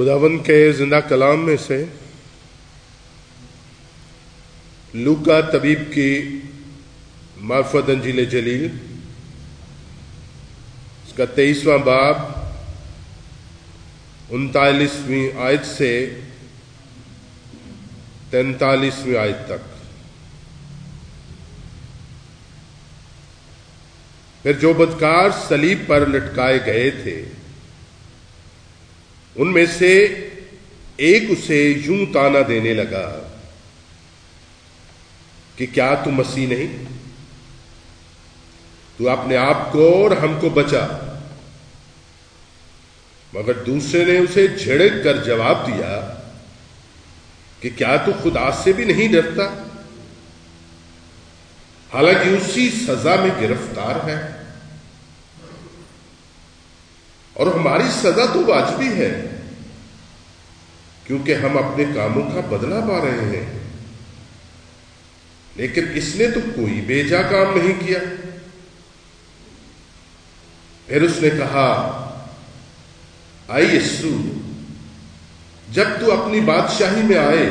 خداون کے زندہ کلام میں سے لوکا طبیب کی معرفت انجیل جلیل، اس کا تیئیسواں باب، انتالیسویں آیت سے تینتالیسویں آیت تک۔ پھر جو بدکار سلیب پر لٹکائے گئے تھے ان میں سے ایک اسے یوں تانا دینے لگا کہ کیا تو مسیح نہیں؟ تو اپنے آپ کو اور ہم کو بچا۔ مگر دوسرے نے اسے جھڑک کر جواب دیا کہ کیا تو خدا سے بھی نہیں ڈرتا؟ حالانکہ اسی سزا میں گرفتار ہے۔ اور ہماری سزا تو واجبی ہے۔ کیونکہ ہم اپنے کاموں کا بدلہ پا رہے ہیں۔ لیکن اس نے تو کوئی بیجا کام نہیں کیا۔ پھر اس نے کہا آئی یسو جب تو اپنی بادشاہی میں آئے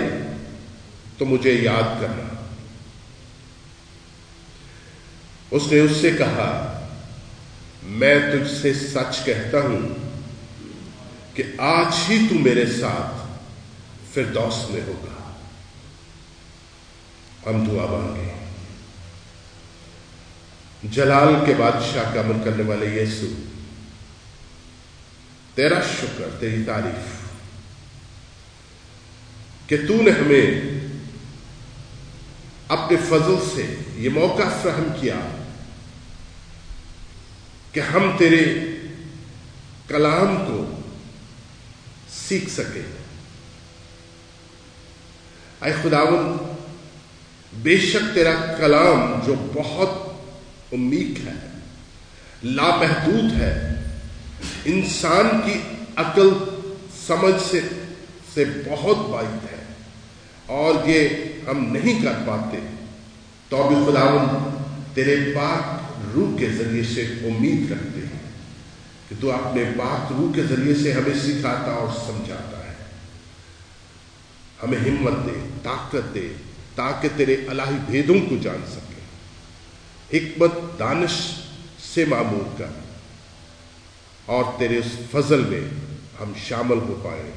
تو مجھے یاد کرنا۔ اس نے اس سے کہا، میں تجھ سے سچ کہتا ہوں کہ آج ہی تو میرے ساتھ فردوس میں ہوگا۔ ہم دعا مانگے۔ جلال کے بادشاہ کا عمل کرنے والے یسو، تیرا شکر، تیری تعریف۔ کہ تو نے ہمیں اپنے فضل سے یہ موقع فراہم کیا کہ ہم تیرے کلام کو سیکھ سکیں۔ اے خداون بے شک تیرا کلام جو بہت امید ہے لامحدود ہے، انسان کی عقل، سمجھ سے سے بہت بعید ہے، اور یہ ہم نہیں کر پاتے۔ تو ابھی خداون تیرے پاک روح کے ذریعے سے امید رکھتے ہیں کہ تو اپنے پاک روح کے ذریعے سے ہمیں سکھاتا اور سمجھاتا ہے۔ ہمیں ہمت دے طاقت دے تاکہ تیرے الہی بھیدوں کو جان سکے۔ حکمت دانش سے معمول کر۔ اور تیرے اس فضل میں ہم شامل ہو پائیں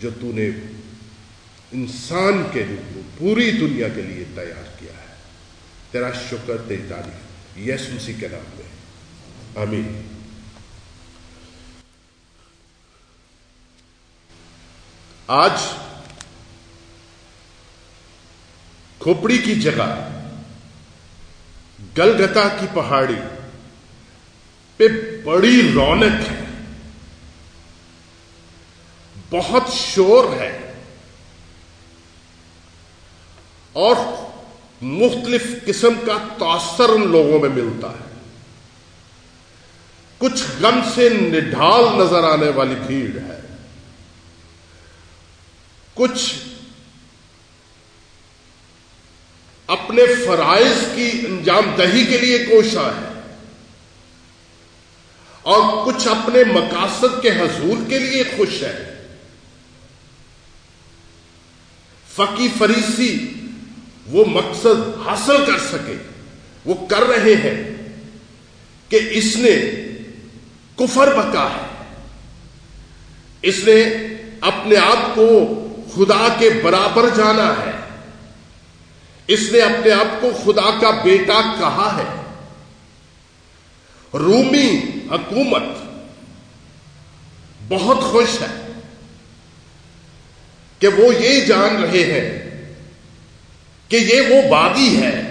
جو تو نے انسان کے روپ میں پوری دنیا کے لیے تیار کیا ہے۔ تیرا شکر، تیری تعریف یس مسیح کے نام میں۔ آمین۔ آج کھوپڑی کی جگہ گلگتا کی پہاڑی پہ بڑی رونق ہے۔ بہت شور ہے۔ اور مختلف قسم کا تاثر ان لوگوں میں ملتا ہے۔ کچھ غم سے نڈھال نظر آنے والی بھیڑ ہے۔ کچھ اپنے فرائض کی انجام دہی کے لیے کوشاں ہے۔ اور کچھ اپنے مقاصد کے حضور کے لیے خوش ہے۔ فقی فریسی وہ مقصد حاصل کر سکے، وہ کر رہے ہیں کہ اس نے کفر بکا ہے۔ اس نے اپنے آپ کو خدا کے برابر جانا ہے۔ اس نے اپنے آپ کو خدا کا بیٹا کہا ہے۔ رومی حکومت بہت خوش ہے کہ وہ یہ جان رہے ہیں کہ یہ وہ باغی ہے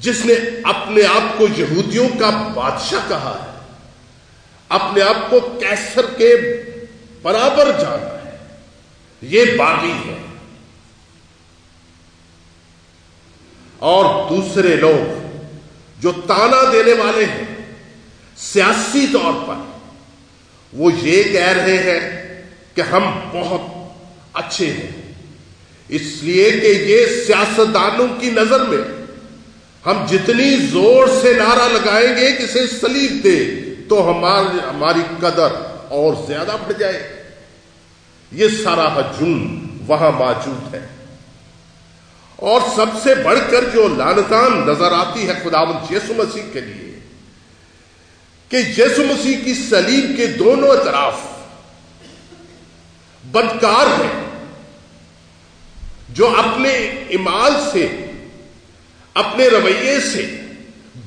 جس نے اپنے آپ کو یہودیوں کا بادشاہ کہا ہے۔ اپنے آپ کو کیسر کے برابر جانا ہے۔ یہ باغی ہے۔ اور دوسرے لوگ جو تانا دینے والے ہیں، سیاسی طور پر، وہ یہ کہہ رہے ہیں کہ ہم بہت اچھے ہیں۔ اس لیے کہ یہ سیاستدانوں کی نظر میں ہم جتنی زور سے نعرہ لگائیں گے کہ اسے سلیب دے، تو ہماری ہماری قدر اور زیادہ بڑھ جائے۔ یہ سارا ہجوم وہاں موجود ہے۔ اور سب سے بڑھ کر جو لانتان نظر آتی ہے خدا یسو مسیح کے لیے، کہ یسو مسیح کی سلیب کے دونوں اطراف بدکار ہیں، جو اپنے امال سے، اپنے رویے سے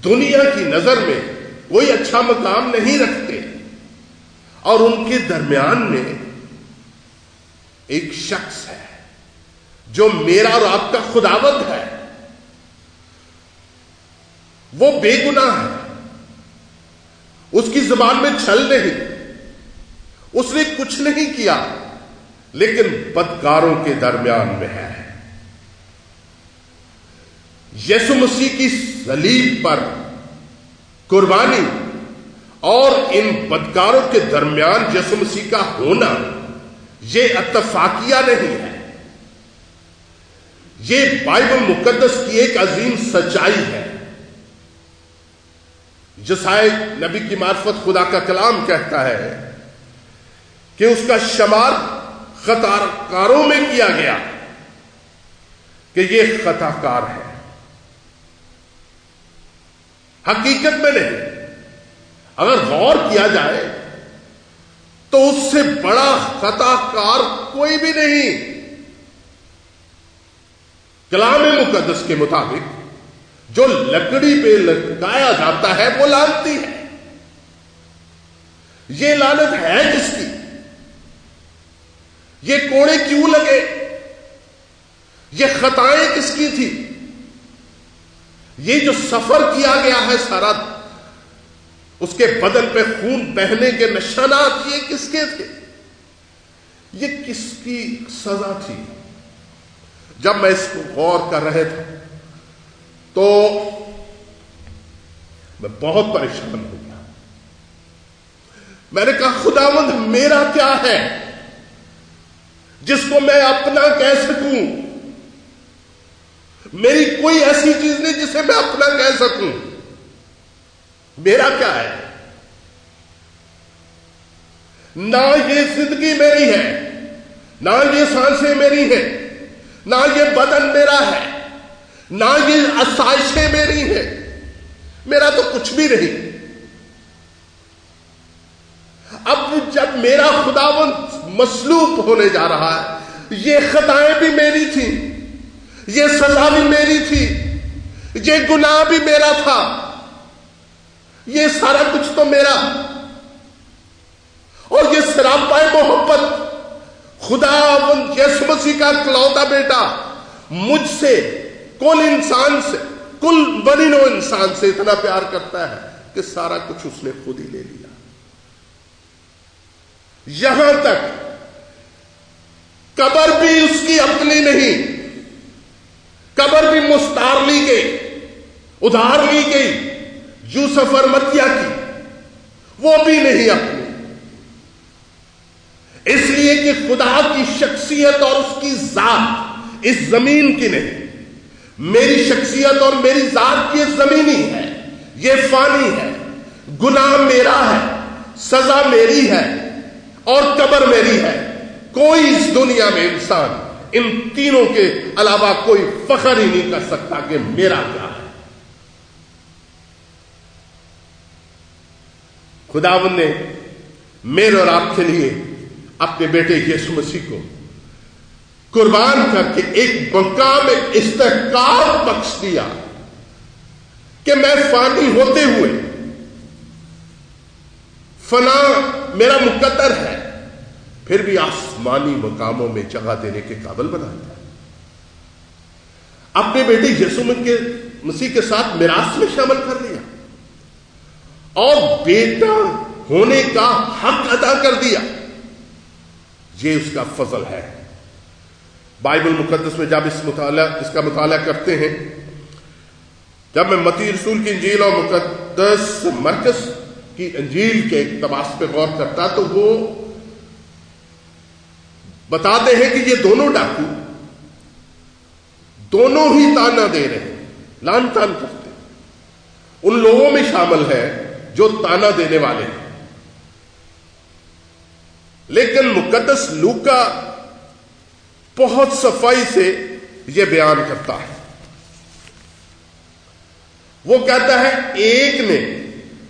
دنیا کی نظر میں کوئی اچھا مقام نہیں رکھتے۔ اور ان کے درمیان میں ایک شخص ہے۔ جو میرا اور آپ کا خداوت ہے، وہ بے گناہ ہے۔ اس کی زبان میں چھل نہیں، اس نے کچھ نہیں کیا، لیکن بدکاروں کے درمیان میں ہے۔ یسو مسیح کی سلیب پر قربانی اور ان بدکاروں کے درمیان یسو مسیح کا ہونا، یہ اتفاقیہ نہیں ہے۔ یہ بائبل مقدس کی ایک عظیم سچائی ہے۔ جسائے نبی کی معرفت خدا کا کلام کہتا ہے کہ اس کا شمار خطا کاروں میں کیا گیا کہ یہ خطا کار ہے۔ حقیقت میں نہیں۔ اگر غور کیا جائے تو اس سے بڑا خطا کار کوئی بھی نہیں۔ کلام مقدس کے مطابق جو لکڑی پہ لٹکایا جاتا ہے وہ لانتی ہے۔ یہ لانت ہے کس کی؟ یہ کوڑے کیوں لگے؟ یہ خطائیں کس کی تھی؟ یہ جو سفر کیا گیا ہے سارا، اس کے بدن پہ خون بہنے کے نشانات، یہ کس کے تھے؟ یہ کس کی سزا تھی؟ جب میں اس کو غور کر رہے تھے، تو میں بہت پریشان ہو گیا۔ میں نے کہا خدا مند میرا کیا ہے جس کو میں اپنا کہہ سکوں؟ میری کوئی ایسی چیز نہیں جسے میں اپنا کہہ سکوں۔ میرا کیا ہے؟ نہ یہ زندگی میری ہے، نہ یہ سانسیں میری ہیں۔ نہ یہ بدن میرا ہے، نہ یہ آسائشیں میری ہیں۔ میرا تو کچھ بھی نہیں۔ اب جب میرا خداون مسلوب ہونے جا رہا ہے، یہ خطائیں بھی میری تھیں، یہ سزا بھی میری تھی، یہ گناہ بھی میرا تھا۔ یہ سارا کچھ تو میرا۔ اور یہ سراپائے محبت خدا یس مسیح کا کلوتا بیٹا، مجھ سے، کل انسان سے، کل بنی نو انسان سے اتنا پیار کرتا ہے کہ سارا کچھ اس نے خود ہی لے لیا۔ یہاں تک، قبر بھی اس کی اپنی نہیں، قبر بھی مستار لی گئی ادھار لی گئی یوسف اور متیا کی، وہ بھی نہیں اپنی۔ اس لیے کہ خدا کی شخصیت اور اس کی ذات اس زمین کی نہیں۔ میری شخصیت اور میری ذات کی زمینی ہے، یہ فانی ہے۔ گناہ میرا ہے، سزا میری ہے اور قبر میری ہے۔ کوئی اس دنیا میں انسان ان تینوں کے علاوہ کوئی فخر ہی نہیں کر سکتا کہ میرا کیا ہے۔ خداون نے میرے اور آپ کے لیے اپنے بیٹے یسو مسیح کو قربان کر کے ایک مقام استحکار بخش دیا کہ میں فانی ہوتے ہوئے فنا میرا مقدر ہے، پھر بھی آسمانی مقاموں میں جگہ دینے کے قابل بنا دیا۔ اپنے بیٹے یسو کے مسیح کے ساتھ میراث میں شامل کر لیا۔ اور بیٹا ہونے کا حق ادا کر دیا۔ یہ اس کا فضل ہے۔ بائبل مقدس میں جب اس مطالعہ، اس کا مطالعہ کرتے ہیں، جب میں متی رسول کی انجیل اور مقدس مرکز کی انجیل کے اقتباس پہ غور کرتا تو وہ بتاتے ہیں کہ یہ دونوں ڈاکو دونوں ہی تانا دے رہے ہیں، لان تان کرتے ان لوگوں میں شامل ہے جو تانا دینے والے ہیں۔ لیکن مقدس لوکا بہت صفائی سے یہ بیان کرتا ہے۔ وہ کہتا ہے ایک نے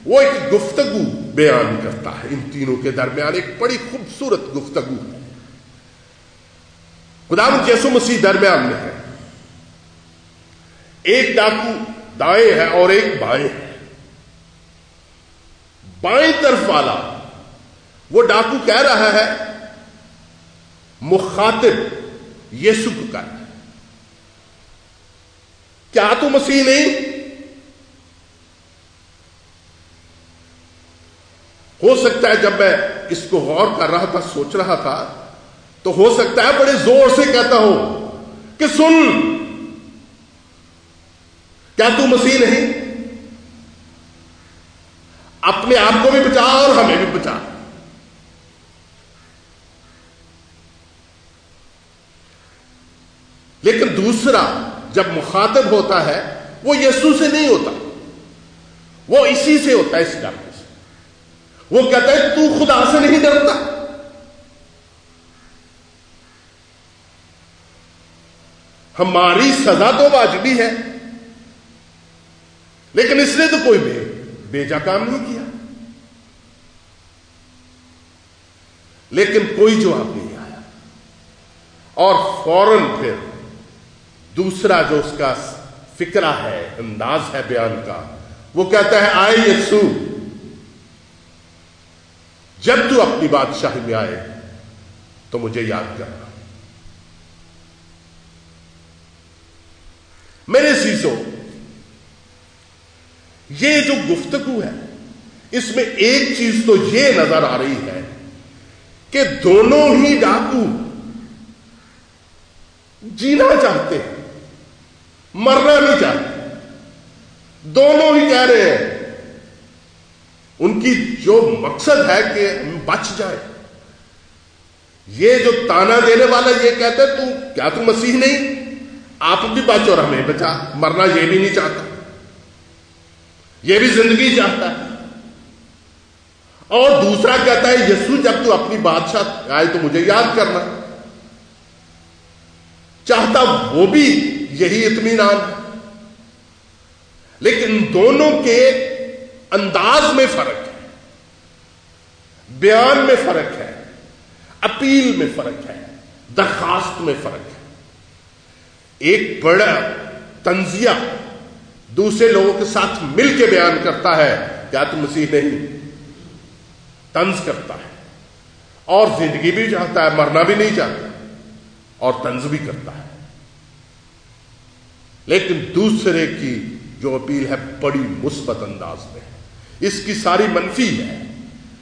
وہ ایک گفتگو بیان کرتا ہے۔ ان تینوں کے درمیان ایک بڑی خوبصورت گفتگو۔ ہے خدا یسو مسیح درمیان میں ہے۔ ایک ڈاکو دائیں ہے اور ایک بائیں۔ ہے بائیں طرف والا وہ ڈاکو کہہ رہا ہے، مخاطب یسو کو کر کیا تو مسیح نہیں؟ ہو سکتا ہے جب میں اس کو غور کر رہا تھا، سوچ رہا تھا، تو ہو سکتا ہے بڑے زور سے کہتا ہو کہ سن، کیا تو مسیح نہیں؟ اپنے آپ کو بھی بچا اور ہمیں بھی بچا۔ لیکن دوسرا جب مخاطب ہوتا ہے، وہ یسو سے نہیں ہوتا۔ وہ اسی سے ہوتا ہے، اس ڈر سے۔ وہ کہتا ہے، تو خدا سے نہیں ڈرتا۔ ہماری سزا تو واجبی ہے۔ لیکن اس نے تو کوئی بے بیجا کام نہیں کیا۔ لیکن کوئی جواب نہیں آیا۔ اور فوراً پھر دوسرا جو اس کا فکرہ ہے، انداز ہے بیان کا، وہ کہتا ہے، آئے یسو جب تو اپنی بادشاہی میں آئے، تو مجھے یاد کرنا۔ میرے سیسو یہ جو گفتگو ہے، اس میں ایک چیز تو یہ نظر آ رہی ہے کہ دونوں ہی ڈاکو جینا چاہتے ہیں۔ مرنا نہیں چاہتے۔ دونوں ہی کہہ رہے ہیں۔ ان کی جو مقصد ہے کہ بچ جائے۔ یہ جو تانا دینے والا یہ کہتے تو کیا تو مسیح نہیں؟ آپ بھی بچ اور ہمیں بچا۔ مرنا یہ بھی نہیں چاہتا۔ یہ بھی زندگی چاہتا ہے۔ اور دوسرا کہتا ہے، یسو، جب تو اپنی بادشاہ آئے تو مجھے یاد کرنا۔ چاہتا وہ بھی یہی اطمینان ہے۔ لیکن دونوں کے انداز میں فرق ہے۔ بیان میں فرق ہے۔ اپیل میں فرق ہے۔ درخواست میں فرق ہے۔ ایک بڑا تنزیہ دوسرے لوگوں کے ساتھ مل کے بیان کرتا ہے۔ کیا تو مسیح نہیں؟ تنز کرتا ہے۔ اور زندگی بھی چاہتا ہے، مرنا بھی نہیں چاہتا۔ اور تنز بھی کرتا ہے۔ لیکن دوسرے کی جو اپیل ہے، بڑی مثبت انداز میں۔ اس کی ساری منفی ہے،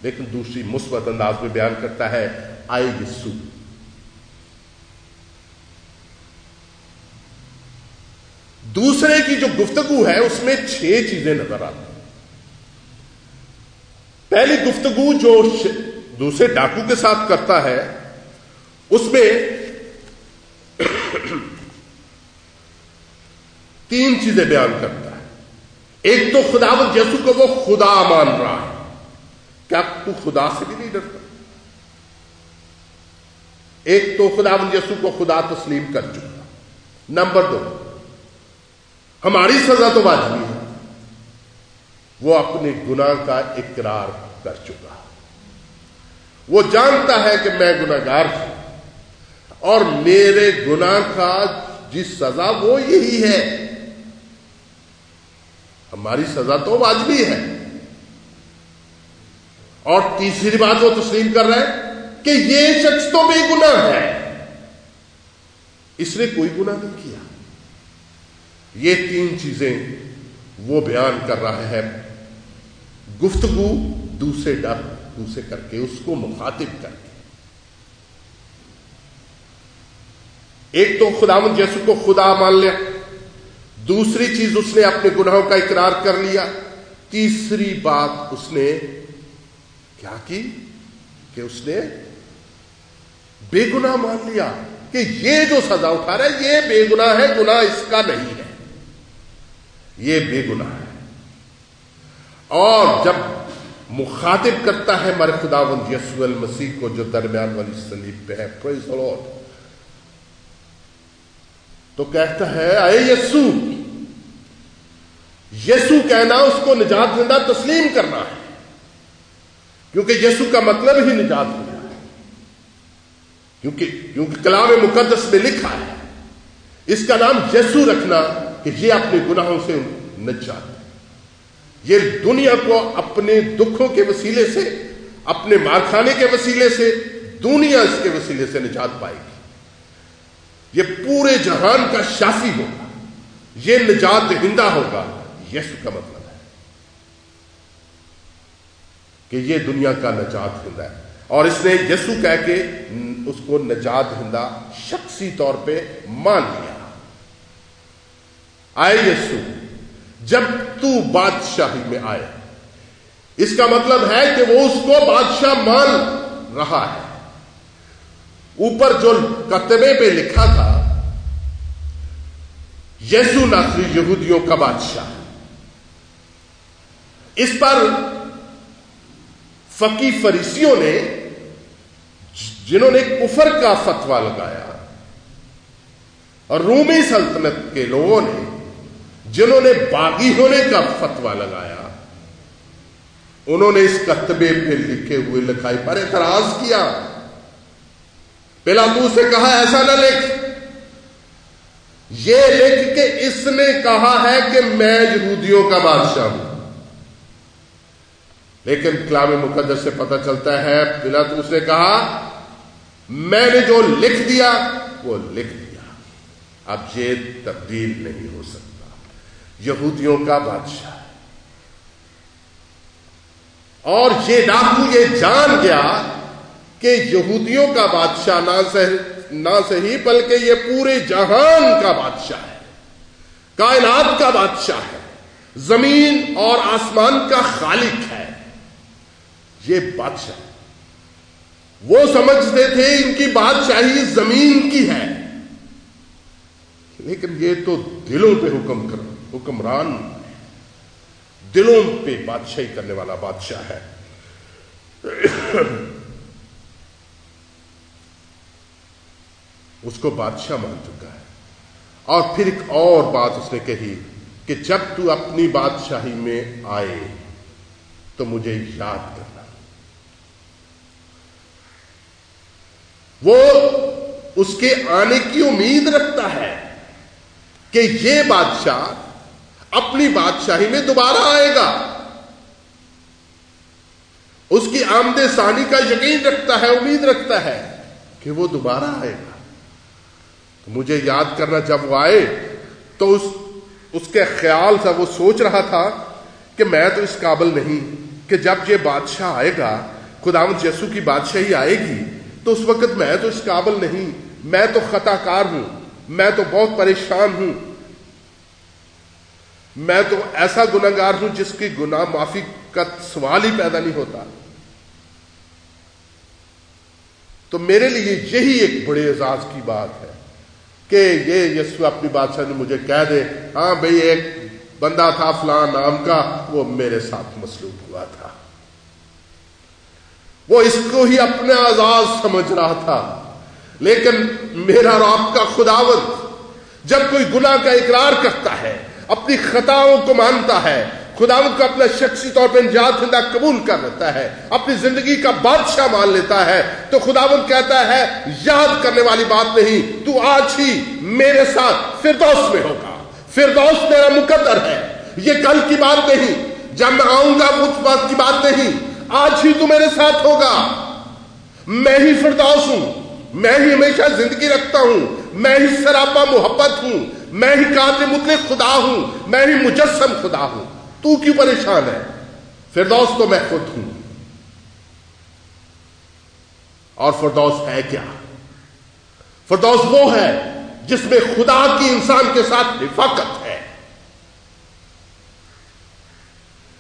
لیکن دوسری مثبت انداز میں بیان کرتا ہے، آئے یسو دوسرے کی جو گفتگو ہے، اس میں چھ چیزیں نظر آتی ہیں۔ پہلی گفتگو جو دوسرے ڈاکو کے ساتھ کرتا ہے، اس میں تین چیزیں بیان کرتا ہے۔ ایک تو خدا یسو کو وہ خدا مان رہا ہے۔ کیا تو خدا سے بھی نہیں ڈرتا؟ ایک تو خدا یسو کو خدا تسلیم کر چکا۔ نمبر دو، ہماری سزا تو واجبی ہے۔ وہ اپنے گناہ کا اقرار کر چکا۔ وہ جانتا ہے کہ میں گناگار ہوں۔ اور میرے گناہ کا جس سزا وہ یہی ہے۔ ہماری سزا تو واجبی ہے۔ اور تیسری بات وہ تسلیم کر رہے ہیں کہ یہ شخص تو بے گناہ ہے۔ اس نے کوئی گناہ نہیں کیا۔ یہ تین چیزیں وہ بیان کر رہا ہے۔ گفتگو دوسرے ڈر، دوسرے کر کے، اس کو مخاطب کر کے۔ ایک تو خدا جیسو کو خدا مان لیا۔ دوسری چیز اس نے اپنے گناہوں کا اقرار کر لیا، تیسری بات اس نے کیا کی؟ کہ اس نے بے گناہ مان لیا کہ یہ جو سزا اٹھا رہا ہے، یہ بے گناہ ہے، گناہ اس کا نہیں ہے۔ یہ بے گناہ ہے۔ اور جب مخاطب کرتا ہے ہمارے خداوند یسو المسیح کو جو درمیان والی سلیب پہ ہے پریز تو کہتا ہے، اے یسو یسو کہنا، اس کو نجات زندہ تسلیم کرنا ہے۔ کیونکہ یسو کا مطلب ہی نجات زندہ ہے۔ کیونکہ کیونکہ کلام مقدس میں لکھا ہے، اس کا نام یسو رکھنا کہ یہ اپنے گناہوں سے نجات یہ دنیا کو اپنے دکھوں کے وسیلے سے، اپنے مارخانے کے وسیلے سے، دنیا اس کے وسیلے سے نجات پائے گی۔ یہ پورے جہان کا شافی ہوگا۔ یہ نجات دہندہ ہوگا۔ یسو کا مطلب ہے کہ یہ دنیا کا نجات ہندہ ہے۔ اور اس نے یسو کہہ کے اس کو نجات ہندہ شخصی طور پہ مان لیا۔ آئے یسو، جب تو بادشاہی میں آئے، اس کا مطلب ہے کہ وہ اس کو بادشاہ مان رہا ہے۔ اوپر جو کتبے پہ لکھا تھا، یسو ناصری یہودیوں کا بادشاہ۔ اس پر فقی فریسیوں نے، جنہوں نے کفر کا فتوا لگایا، اور رومی سلطنت کے لوگوں نے، جنہوں نے باغی ہونے کا فتوا لگایا، انہوں نے اس کتبے پہ لکھے ہوئے لکھائی پر اعتراض کیا۔ پہلا تو سے کہا، ایسا نہ لکھ۔ یہ لکھ کے اس نے کہا ہے کہ میں یہودیوں کا بادشاہ ہوں۔ لیکن کلام مقدس سے پتہ چلتا ہے پلا تو اس نے کہا، میں نے جو لکھ دیا، وہ لکھ دیا۔ اب یہ تبدیل نہیں ہو سکتا۔ یہودیوں کا بادشاہ۔ اور یہ ڈاکو یہ جان گیا کہ یہودیوں کا بادشاہ نہ نہ صحیح، بلکہ یہ پورے جہان کا بادشاہ ہے۔ کائنات کا بادشاہ ہے۔ زمین اور آسمان کا خالق ہے۔ یہ بادشاہ۔ وہ سمجھتے تھے ان کی بادشاہی زمین کی ہے۔ لیکن یہ تو دلوں پہ حکم کر حکمران دلوں پہ بادشاہی کرنے والا بادشاہ ہے۔ اس کو بادشاہ مان چکا ہے۔ اور پھر ایک اور بات اس نے کہی کہ جب تو اپنی بادشاہی میں آئے تو مجھے یاد کرنا وہ اس کے آنے کی امید رکھتا ہے کہ یہ بادشاہ اپنی بادشاہی میں دوبارہ آئے گا۔ اس کی آمد ثانی کا یقین رکھتا ہے، امید رکھتا ہے کہ وہ دوبارہ آئے گا۔ مجھے یاد کرنا جب وہ آئے تو اس اس کے خیال سے وہ سوچ رہا تھا کہ میں تو اس قابل نہیں کہ جب یہ بادشاہ آئے گا خدام یسو کی بادشاہی آئے گی تو اس وقت میں تو اس قابل نہیں، میں تو خطا کار ہوں، میں تو بہت پریشان ہوں۔ میں تو ایسا گناگار ہوں جس کی گناہ معافی کا سوال ہی پیدا نہیں ہوتا۔ تو میرے لیے یہی ایک بڑے اعزاز کی بات ہے کہ یہ یسو اپنی بادشاہ نے مجھے کہہ دے ہاں بھئی ایک بندہ تھا فلان نام کا، وہ میرے ساتھ مسلوب ہوا تھا۔ وہ اس کو ہی اپنے آزاد سمجھ رہا تھا۔ لیکن میرا اور آپ کا خداوت جب کوئی گناہ کا اقرار کرتا ہے، اپنی خطاؤں کو مانتا ہے خداوت کو اپنا شخصی طور پہ انجات زندہ قبول کر لیتا ہے، اپنی زندگی کا بادشاہ مان لیتا ہے، تو خداوت کہتا ہے، یاد کرنے والی بات نہیں، تو آج ہی میرے ساتھ فردوس میں ہوگا۔ فردوس میرا مقدر ہے۔ یہ کل کی بات نہیں، جب میں آؤں گا اس بات کی بات نہیں۔ آج ہی تو میرے ساتھ ہوگا۔ میں ہی فردوس ہوں۔ میں ہی ہمیشہ زندگی رکھتا ہوں۔ میں ہی سراپا محبت ہوں۔ میں ہی قادر مطلق خدا ہوں۔ میں ہی مجسم خدا ہوں۔ تو کیوں پریشان ہے؟ فردوس تو میں خود ہوں۔ اور فردوس ہے کیا؟ فردوس وہ ہے جس میں خدا کی انسان کے ساتھ رفاقت ہے۔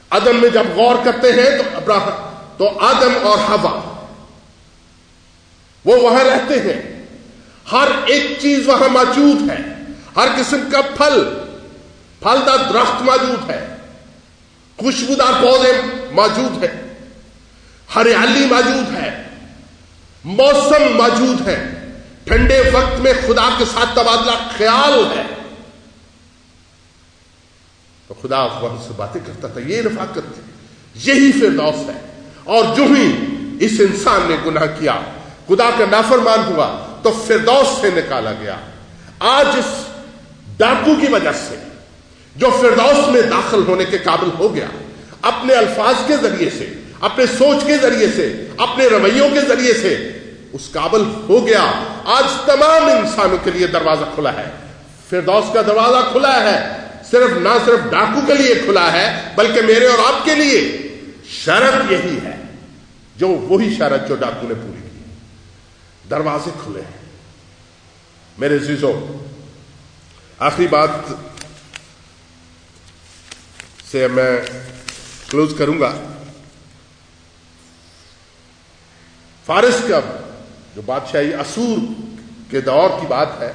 ادم میں جب غور کرتے ہیں تو ابراہم تو آدم اور ہوا وہ وہاں رہتے ہیں۔ ہر ایک چیز وہاں موجود ہے۔ ہر قسم کا پھل پھل درخت موجود ہے۔ خوشبودار پودے موجود ہے ہریالی موجود ہے۔ موسم موجود ہے۔ ٹھنڈے وقت میں خدا کے ساتھ تبادلہ خیال ہے۔ تو خدا وہاں سے باتیں کرتا تھا، یہ رفاقت تھی یہی فردوس ہے۔ اور جو ہی اس انسان نے گناہ کیا، خدا کا نافرمان ہوا، تو فردوس سے نکالا گیا۔ آج اس ڈاکو کی وجہ سے جو فردوس میں داخل ہونے کے قابل ہو گیا، اپنے الفاظ کے ذریعے سے، اپنے سوچ کے ذریعے سے، اپنے رویوں کے ذریعے سے اس قابل ہو گیا۔ آج تمام انسانوں کے لیے دروازہ کھلا ہے۔ فردوس کا دروازہ کھلا ہے۔ صرف نہ صرف ڈاکو کے لیے کھلا ہے، بلکہ میرے اور آپ کے لیے۔ شرط یہی ہے، جو وہی شرط جو ڈاکو نے پوری کی۔ دروازے کھلے ہیں۔ میرے زیزو آخری بات سے میں کلوز کروں گا۔ فارس کا جو بادشاہی اسور کے دور کی بات ہے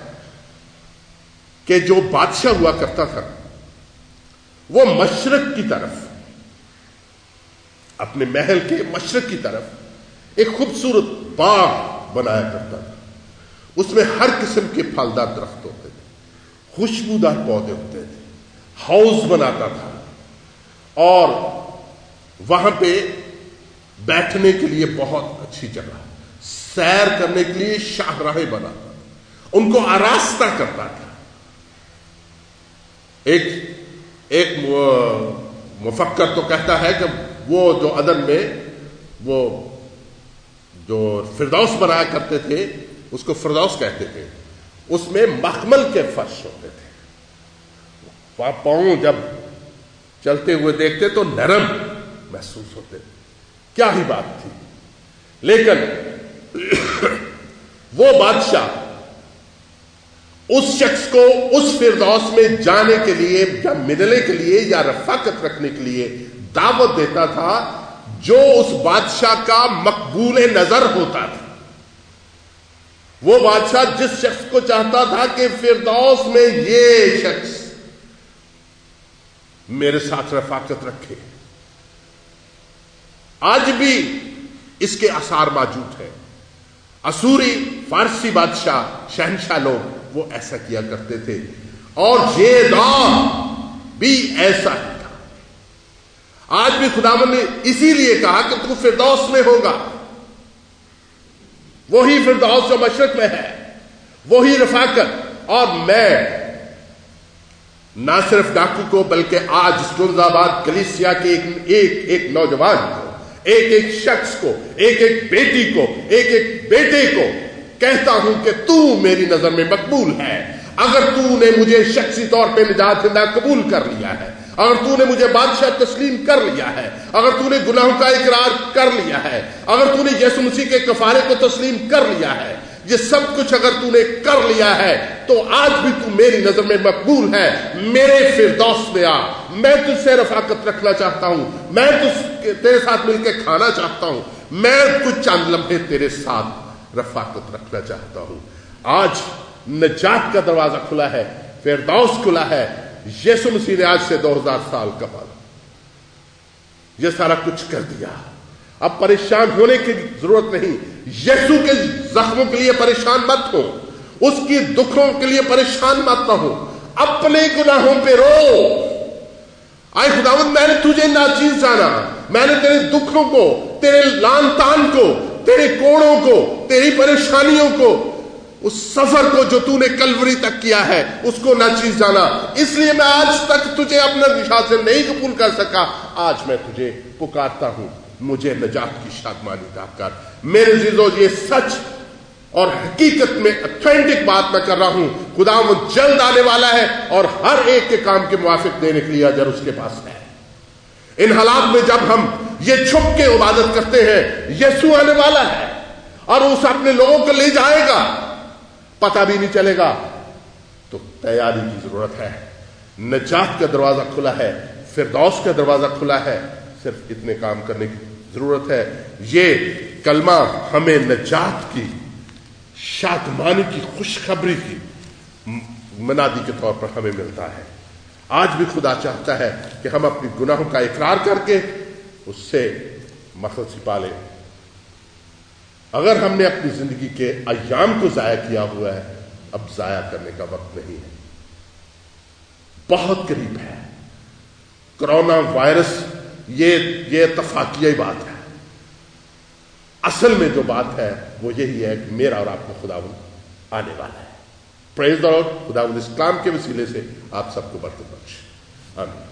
کہ جو بادشاہ ہوا کرتا تھا وہ مشرق کی طرف، اپنے محل کے مشرق کی طرف ایک خوبصورت باغ بنایا کرتا تھا۔ اس میں ہر قسم کے پھلدار درخت ہوتے تھے، خوشبودار پودے ہوتے تھے، ہاؤس بناتا تھا۔ اور وہاں پہ بیٹھنے کے لیے بہت اچھی جگہ، سیر کرنے کے لیے شاہراہیں بناتا تھا۔ ان کو آراستہ کرتا تھا۔ ایک ایک مفکر تو کہتا ہے کہ وہ جو ادن میں وہ جو فردوس بنایا کرتے تھے، اس کو فردوس کہتے تھے۔ اس میں مخمل کے فرش ہوتے تھے۔ پاؤں جب چلتے ہوئے دیکھتے تو نرم محسوس ہوتے۔ کیا ہی بات تھی۔ لیکن وہ بادشاہ اس شخص کو اس فردوس میں جانے کے لیے یا ملنے کے لیے یا رفاقت رکھنے کے لیے دعوت دیتا تھا جو اس بادشاہ کا مقبول نظر ہوتا تھا۔ وہ بادشاہ جس شخص کو چاہتا تھا کہ فردوس میں یہ شخص میرے ساتھ رفاقت رکھے۔ آج بھی اس کے اثار موجود ہیں۔ اسوری فارسی بادشاہ شہنشاہ لوگ وہ ایسا کیا کرتے تھے۔ اور یہ دور بھی ایسا ہی تھا۔ آج بھی خدا نے اسی لیے کہا کہ تو فردوس میں ہوگا۔ وہی فردوس جو مشرق میں ہے وہی رفاقت۔ اور میں نہ صرف ڈاکو کو بلکہ آج اسٹونز آباد کلیسیا کے ایک ایک, ایک نوجوان کو ایک ایک شخص کو ایک ایک بیٹی کو ایک ایک بیٹے کو کہتا ہوں کہ تو میری نظر میں مقبول ہے۔ اگر تو نے مجھے شخصی طور پہ نجات زندہ قبول کر لیا ہے، اگر تو نے مجھے بادشاہ تسلیم کر لیا ہے، اگر تو نے گناہوں کا اقرار کر لیا ہے، اگر تو نے یسو مسیح کے کفارے کو تسلیم کر لیا ہے، یہ سب کچھ اگر تو نے کر لیا ہے، تو آج بھی تو میری نظر میں مقبول ہے۔ میرے فردوس میں آ، میں تجھ سے رفاقت رکھنا چاہتا ہوں، میں تیرے ساتھ مل کے کھانا چاہتا ہوں، میں کچھ چند لمحے تیرے ساتھ رفاقت رکھنا چاہتا ہوں۔ آج نجات کا دروازہ کھلا ہے، فردوس کھلا ہے۔ یسو مسیح نے آج سے دو ہزار سال کا پالا۔ یہ سارا کچھ کر دیا۔ اب پریشان ہونے کی ضرورت نہیں۔ یسو کے زخموں کے لیے پریشان مت ہو۔ اس کی دکھوں کے لیے پریشان مت نہ ہو۔ اپنے گناہوں پہ رو۔ آئے خداوند، میں نے تجھے ناچیز جانا۔ میں نے تیرے دکھوں کو، تیرے لان تان کو تیرے کوڑوں کو، تیری پریشانیوں کو، اس سفر کو جو تو نے کلوری تک کیا ہے، اس کو نہ چیز جانا۔ اس لیے میں آج تک تجھے اپنا نشاد سے نہیں قبول کر سکا۔ آج میں تجھے پکارتا ہوں۔ مجھے نجات کی شادمانی دا کر میرے زیزو یہ سچ اور حقیقت میں اتھینٹک بات میں کر رہا ہوں۔ خدا وہ جلد آنے والا ہے اور ہر ایک کے کام کے موافق دینے کے لیے اجر اس کے پاس ہے۔ ان حالات میں جب ہم یہ چھپ کے عبادت کرتے ہیں۔ یسو آنے والا ہے۔ اور اس اپنے لوگوں کو لے جائے گا۔ پتا بھی نہیں چلے گا۔ تو تیاری کی ضرورت ہے۔ نجات کا دروازہ کھلا ہے۔ فردوس کا دروازہ کھلا ہے۔ صرف اتنے کام کرنے کی ضرورت ہے۔ یہ کلمہ ہمیں نجات کی، شادمانی کی، خوشخبری کی منادی کے طور پر ہمیں ملتا ہے۔ آج بھی خدا چاہتا ہے کہ ہم اپنی گناہوں کا اقرار کر کے اس سے مقصد چھپا لے۔ اگر ہم نے اپنی زندگی کے ایام کو ضائع کیا ہوا ہے، اب ضائع کرنے کا وقت نہیں ہے۔ بہت قریب ہے۔ کرونا وائرس یہ یہ اتفاقیہ بات ہے۔ اصل میں جو بات ہے، وہ یہی ہے کہ میرا اور آپ کو خدا آنے والا ہے۔ پریز خدا اسلام کے وسیلے سے آپ سب کو برتن بخش۔ آمین۔